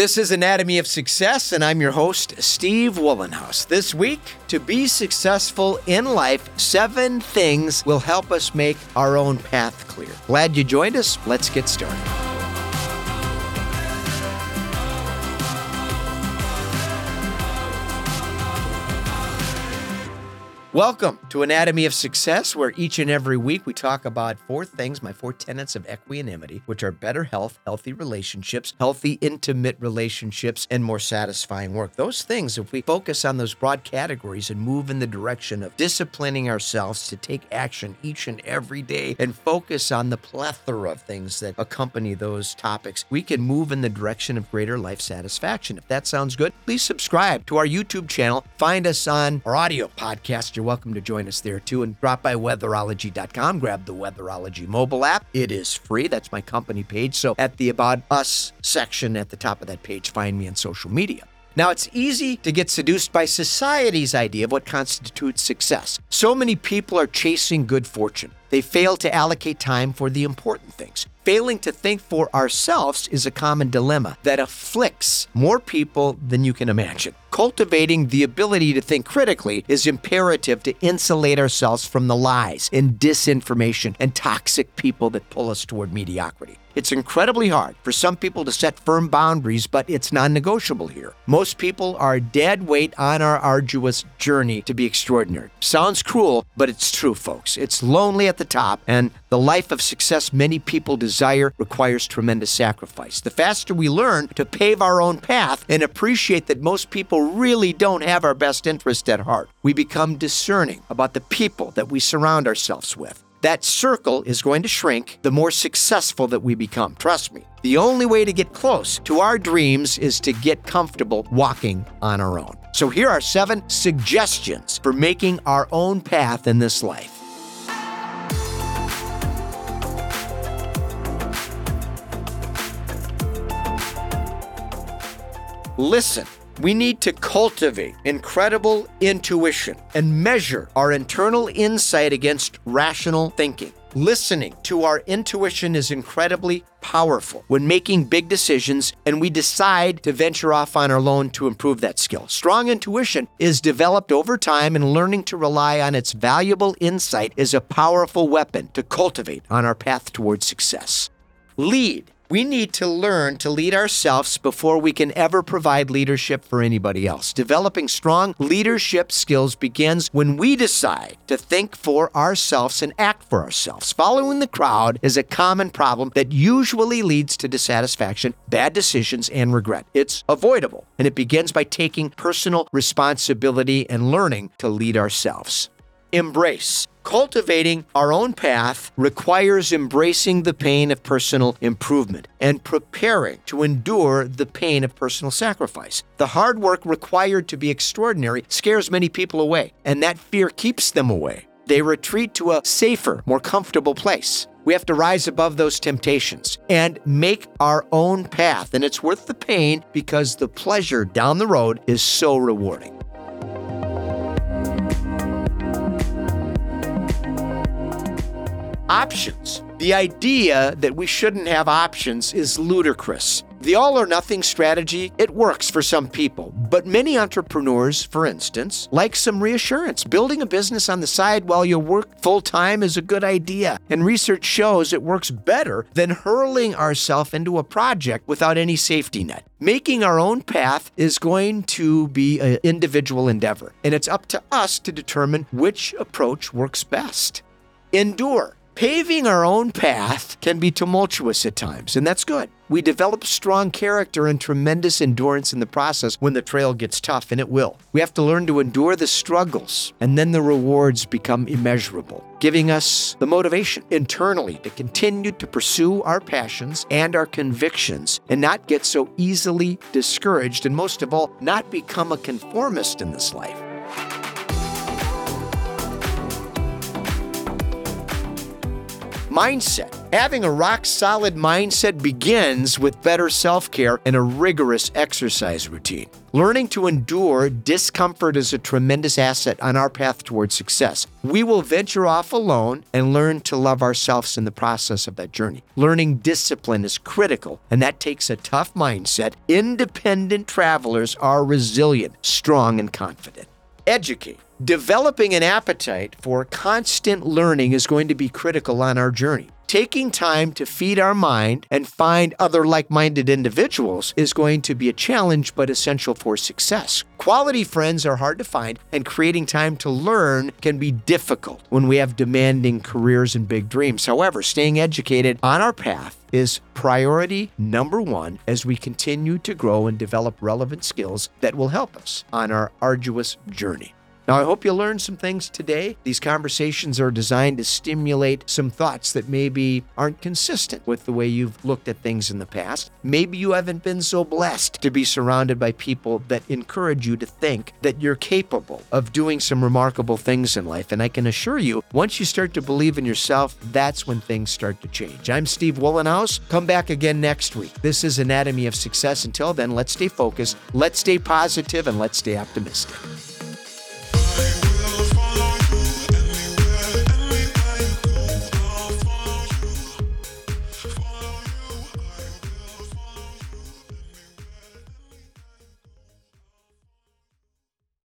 This is Anatomy of Success, and I'm your host, Steve Wohlenhaus. This week, to be successful in life, seven things will help us make our own path clear. Glad you joined us. Let's get started. Welcome to Anatomy of Success, where each and every week we talk about four things, my four tenets of equanimity, which are better health, healthy relationships, healthy, intimate relationships, and more satisfying work. Those things, if we focus on those broad categories and move in the direction of disciplining ourselves to take action each and every day and focus on the plethora of things that accompany those topics, we can move in the direction of greater life satisfaction. If that sounds good, please subscribe to our YouTube channel. Find us on our audio podcast you're welcome to join us there too. And drop by weatherology.com, grab the Weatherology mobile app. It is free. That's my company page. So at the About Us section at the top of that page, find me on social media. Now, it's easy to get seduced by society's idea of what constitutes success. So many people are chasing good fortune. They fail to allocate time for the important things. Failing to think for ourselves is a common dilemma that afflicts more people than you can imagine. Cultivating the ability to think critically is imperative to insulate ourselves from the lies and disinformation and toxic people that pull us toward mediocrity. It's incredibly hard for some people to set firm boundaries, but it's non negotiable here. Most people are dead weight on our arduous journey to be extraordinary. Sounds cruel, but it's true, folks. It's lonely at the top, and the life of success many people desire requires tremendous sacrifice. The faster we learn to pave our own path and appreciate that most people really don't have our best interest at heart, we become discerning about the people that we surround ourselves with that circle is going to shrink the more successful that we become. Trust me. The only way to get close to our dreams is to get comfortable walking on our own. So, here are seven suggestions for making our own path in this life. Listen we need to cultivate incredible intuition and measure our internal insight against rational thinking. Listening to our intuition is incredibly powerful when making big decisions and we decide to venture off on our own to improve that skill. Strong intuition is developed over time, and learning to rely on its valuable insight is a powerful weapon to cultivate on our path towards success. Lead we need to learn to lead ourselves before we can ever provide leadership for anybody else. Developing strong leadership skills begins when we decide to think for ourselves and act for ourselves. Following the crowd is a common problem that usually leads to dissatisfaction, bad decisions, and regret. It's avoidable, and it begins by taking personal responsibility and learning to lead ourselves. Embrace. Cultivating our own path requires embracing the pain of personal improvement and preparing to endure the pain of personal sacrifice. The hard work required to be extraordinary scares many people away, and that fear keeps them away. They retreat to a safer, more comfortable place. We have to rise above those temptations and make our own path, and it's worth the pain because the pleasure down the road is so rewarding. Options. The idea that we shouldn't have options is ludicrous. The all or nothing strategy, it works for some people, but many entrepreneurs, for instance, like some reassurance. Building a business on the side while you work full time is a good idea, and research shows it works better than hurling ourselves into a project without any safety net. Making our own path is going to be an individual endeavor, and it's up to us to determine which approach works best. Endure. Paving our own path can be tumultuous at times, and that's good. We develop strong character and tremendous endurance in the process when the trail gets tough, and it will. We have to learn to endure the struggles, and then the rewards become immeasurable, giving us the motivation internally to continue to pursue our passions and our convictions and not get so easily discouraged, and most of all, not become a conformist in this life. Mindset. Having a rock solid mindset begins with better self care and a rigorous exercise routine. Learning to endure discomfort is a tremendous asset on our path towards success. We will venture off alone and learn to love ourselves in the process of that journey. Learning discipline is critical, and that takes a tough mindset. Independent travelers are resilient, strong, and confident. Educate. Developing an appetite for constant learning is going to be critical on our journey. Taking time to feed our mind and find other like minded individuals is going to be a challenge but essential for success. Quality friends are hard to find, and creating time to learn can be difficult when we have demanding careers and big dreams. However, staying educated on our path is priority number one as we continue to grow and develop relevant skills that will help us on our arduous journey. Now, I hope you learned some things today. These conversations are designed to stimulate some thoughts that maybe aren't consistent with the way you've looked at things in the past. Maybe you haven't been so blessed to be surrounded by people that encourage you to think that you're capable of doing some remarkable things in life. And I can assure you, once you start to believe in yourself, that's when things start to change. I'm Steve Wohlenhaus. Come back again next week. This is Anatomy of Success. Until then, let's stay focused, let's stay positive, and let's stay optimistic.